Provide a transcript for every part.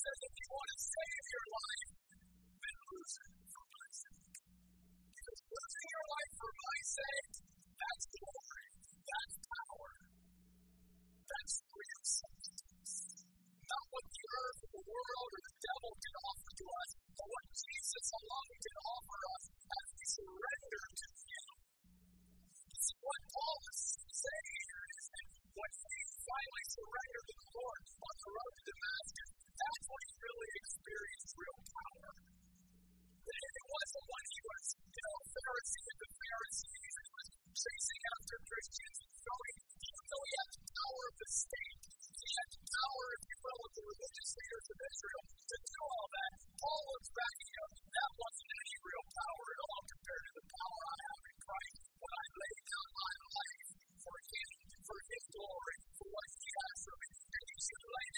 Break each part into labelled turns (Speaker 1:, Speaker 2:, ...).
Speaker 1: says if you want to save your life, then lose it for my sake. Because losing your life for my sake, that's glory, that's power, that's real substance. Not what the earth, the world, or the devil can offer to us, but what Jesus alone can offer us as we surrender to Him. See, what Paul is saying here is that when we finally surrender to the Lord on the road to Damascus, that's when he really experienced real power. That it wasn't when he was, you know, Pharisee of the Pharisees and he was chasing after Christians and showing, even though he had the power of the state, he had the power, if you will, of the religious leaders of Israel to do all that. Paul looks back and goes, that wasn't any real power at all compared to the power I have in Christ when I lay down my life for him, for his glory, for what he has for me. And you should lay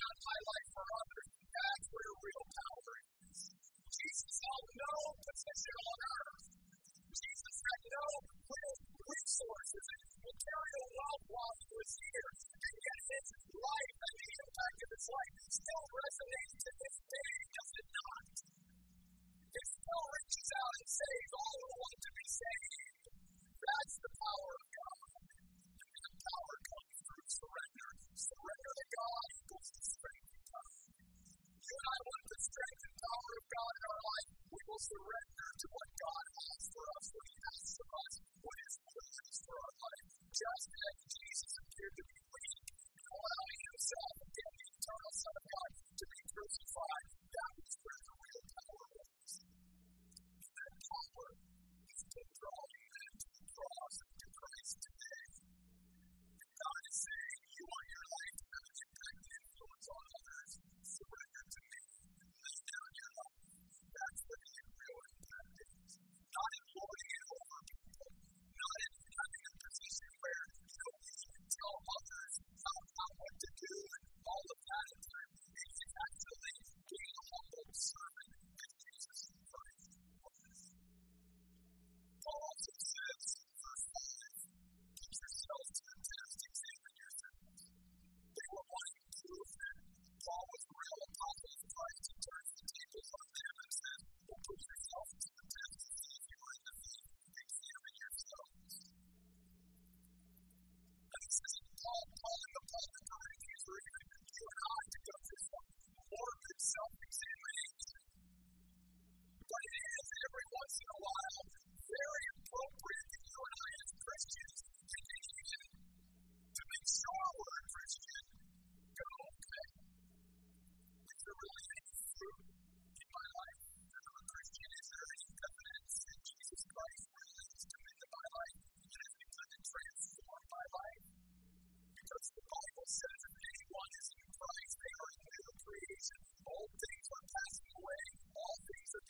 Speaker 1: the Bible says if anyone is in Christ, they are creation. all things are passing away, all things are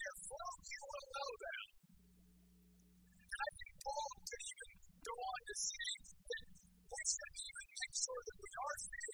Speaker 1: you will know them. Even go on to say that we should even make sure that we are.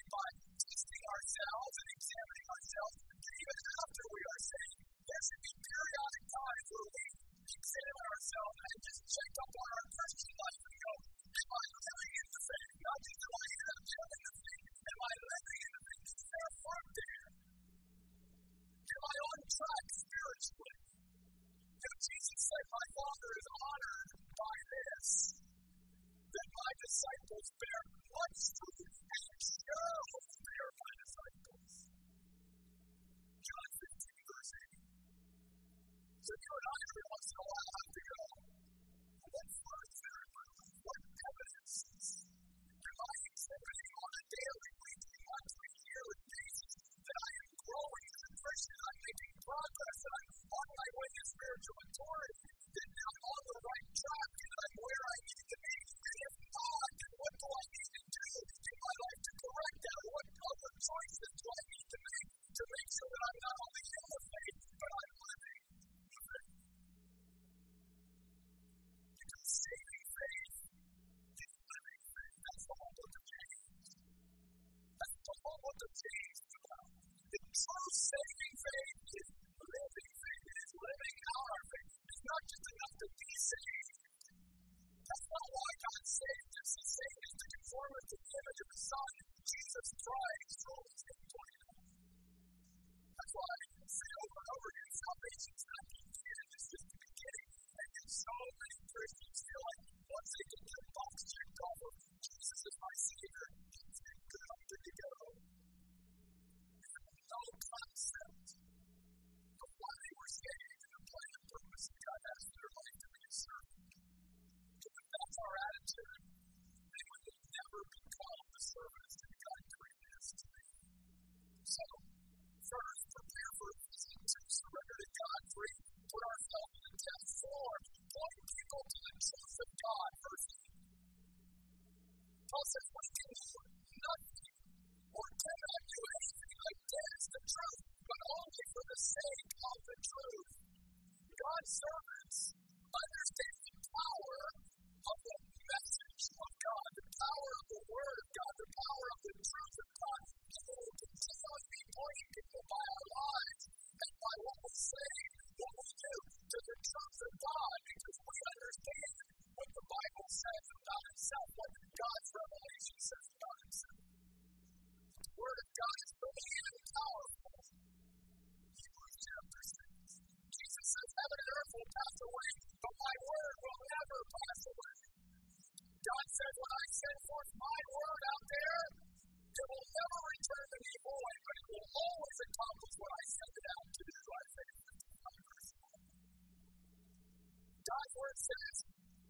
Speaker 1: that says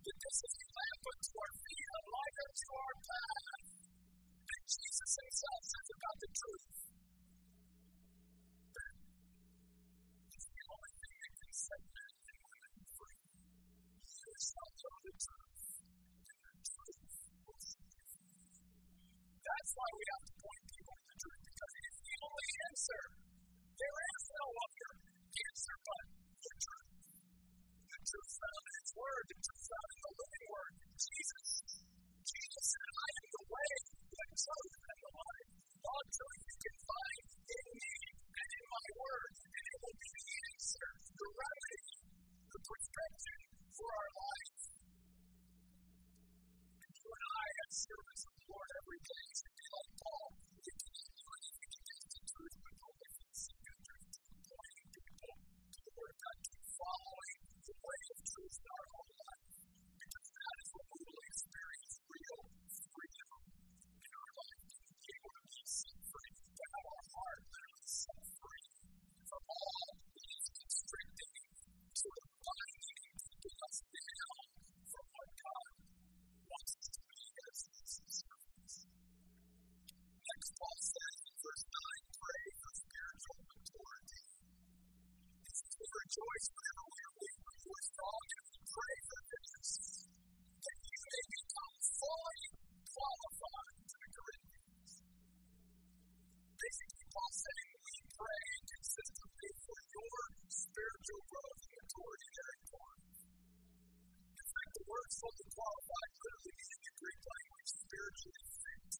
Speaker 1: that this is the lamp unto our feet, a light unto our path. And Jesus himself says about the truth. That can set men and women free. You truth, the truth will. That's why we have to point people to the truth, because it is the only answer. There is no other answer but the truth truth found in His Word, and truth found in the living Word, Jesus. Jesus said, I am the way, the truth, and the life. All truth you can find in me and in my Word, and it will be the answer, the remedy, the prescription for our life. And you and I, as servants of the Lord, every day we are for all you and you become fully qualified to the Corinthians. Basically, Paul we pray consistently for your spiritual growth and maturity there in fact, the word fully qualified literally means in the Greek language spiritually fit.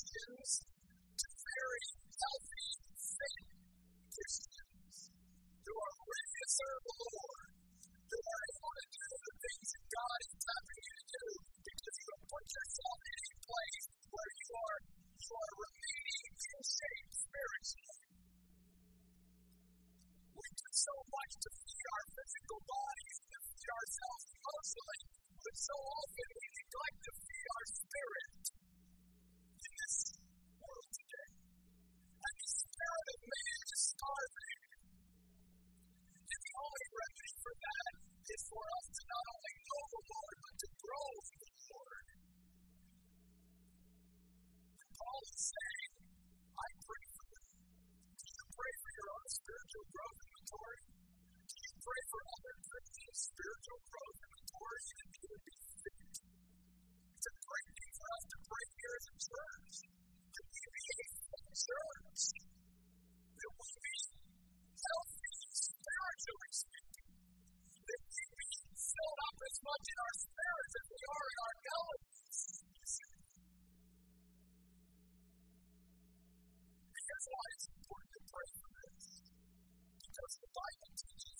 Speaker 1: Jews to very healthy, faith Christians who are ready to serve the Lord, who are able to do the things that God is tapping you to do because you have put yourself in a place where you are, you are remaining in shape spiritually. We do so much to feed our physical bodies, to feed ourselves emotionally, but so often spiritual growth and maturity and need to be fit. It's a great thing for us to pray here as a church that we be a fit church, that we be healthy spiritually speaking, that we be filled up as much in our spirits as we are in our bellies. Here's why it's important to pray for this. Because the Bible teaches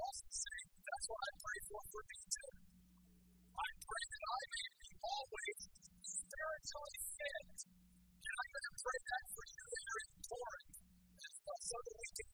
Speaker 1: also saying that's what I pray for for me too. I pray that I may be always spiritually fed. And I'm going to pray that for you here in Corinth as well so that we can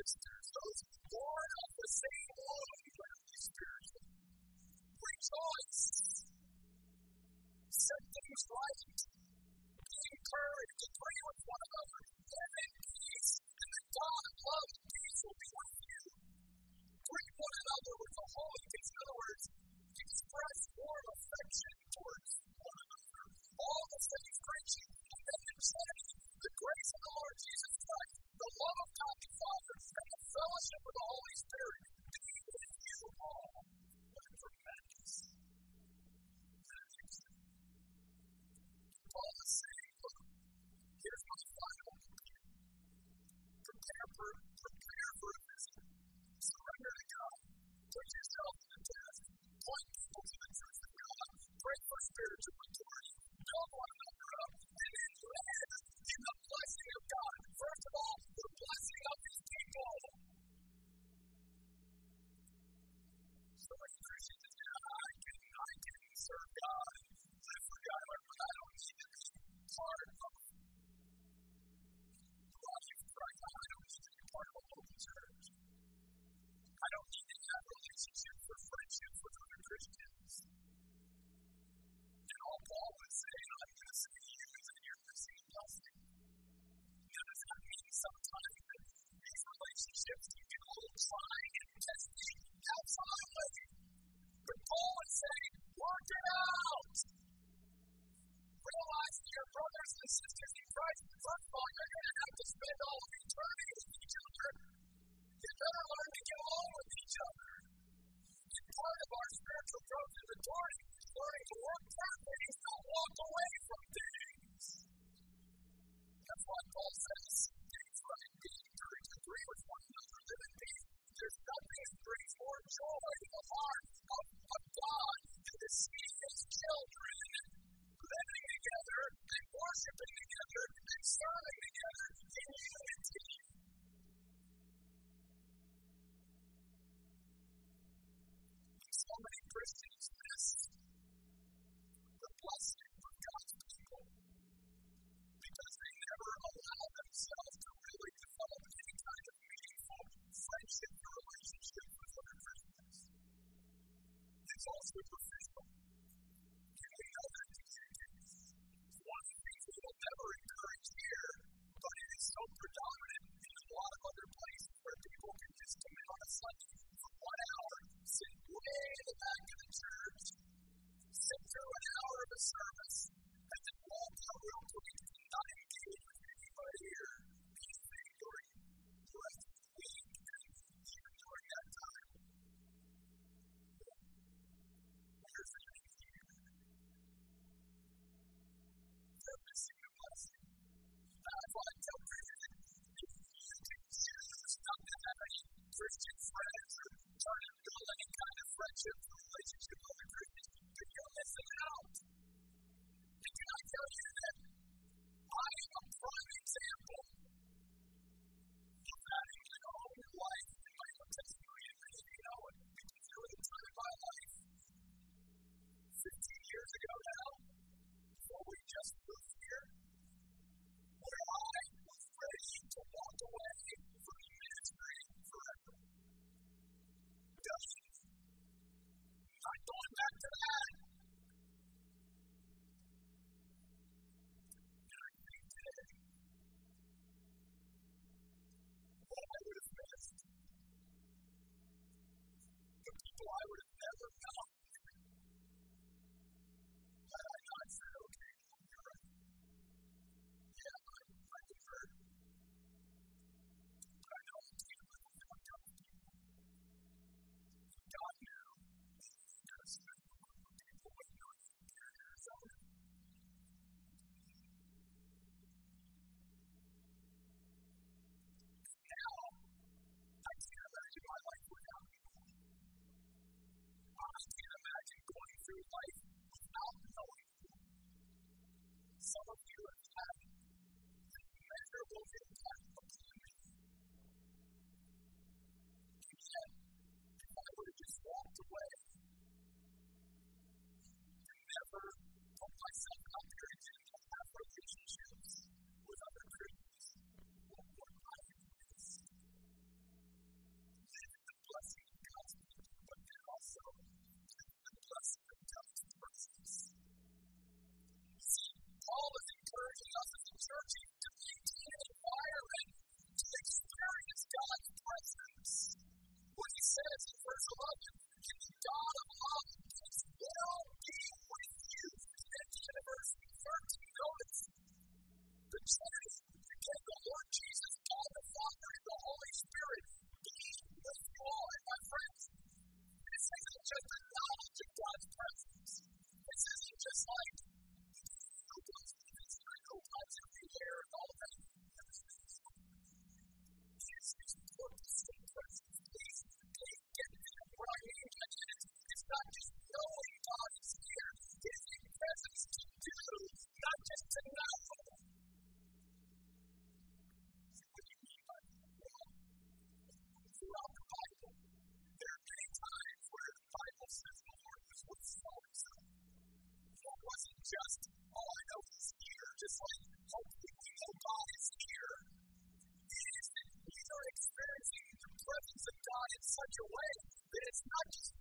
Speaker 1: assistance. Friendships with other Christians. And all Paul was saying, I'm going to say you that you're a blessing. Now, does that mean sometimes that these relationships can get a little trying and testing? Absolutely. But Paul is saying, work it out. Realize that your brothers and sisters in Christ, first of all, you're going to have to spend all of eternity with each other. You better learn to get along with each other. Spiritual growth and maturity is learning to work things, not walk away from things. That's why Paul says, things right, be encouraged, agree with one another, live in. There's nothing that brings more joy to the heart of, of God to see his children living together and worshiping together and serving together in unity. So many Christians miss the blessing of God's people because they never allow themselves to really develop any kind of meaningful friendship or relationship with other Christians. It's all superficial. And we know that the. One of the we will never encourage here, but it is so predominant in a lot of other places where people can just come on a station way in the back of the church, sit through an hour of a service, and then walk out real quick. some of you have had impact upon me. And yet, if I would have just walked away and never put myself out searching to maintain a to experience God's presence. What he says in verse 11 it's not just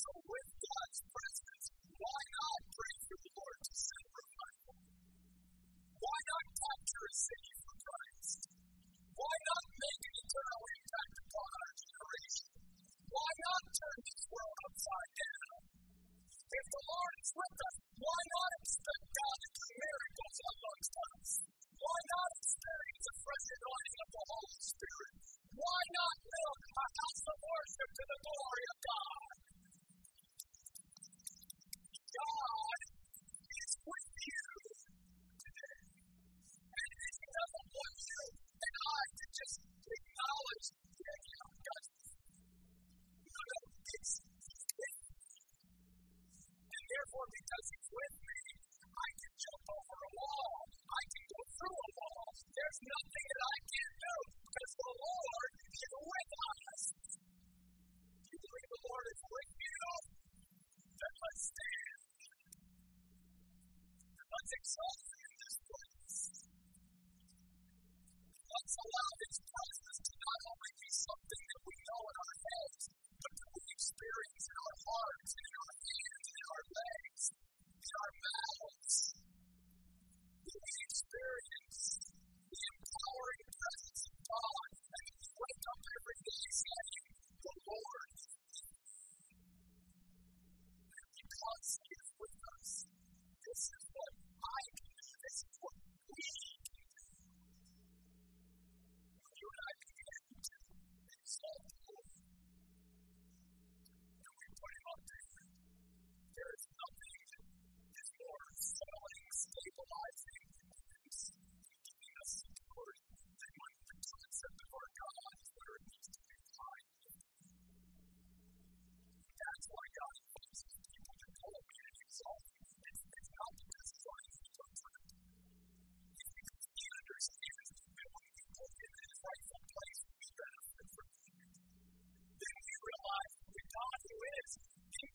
Speaker 1: So with God's presence, why not pray for the Lord to send revival? Why not capture a city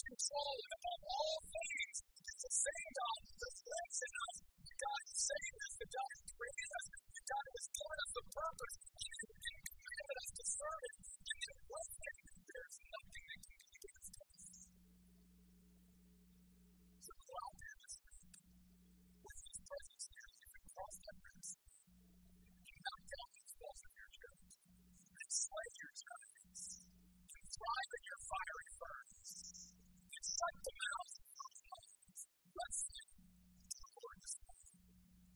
Speaker 1: control of all things. It's the same God who lives in us. The God who saved us, the God who created us, the God who has given us a purpose and, and commanded to serve Him. And there's nothing that can be against. So go out there this week with His presence here. You can cross that fence. You knock down these walls of your and slay your giants and thrive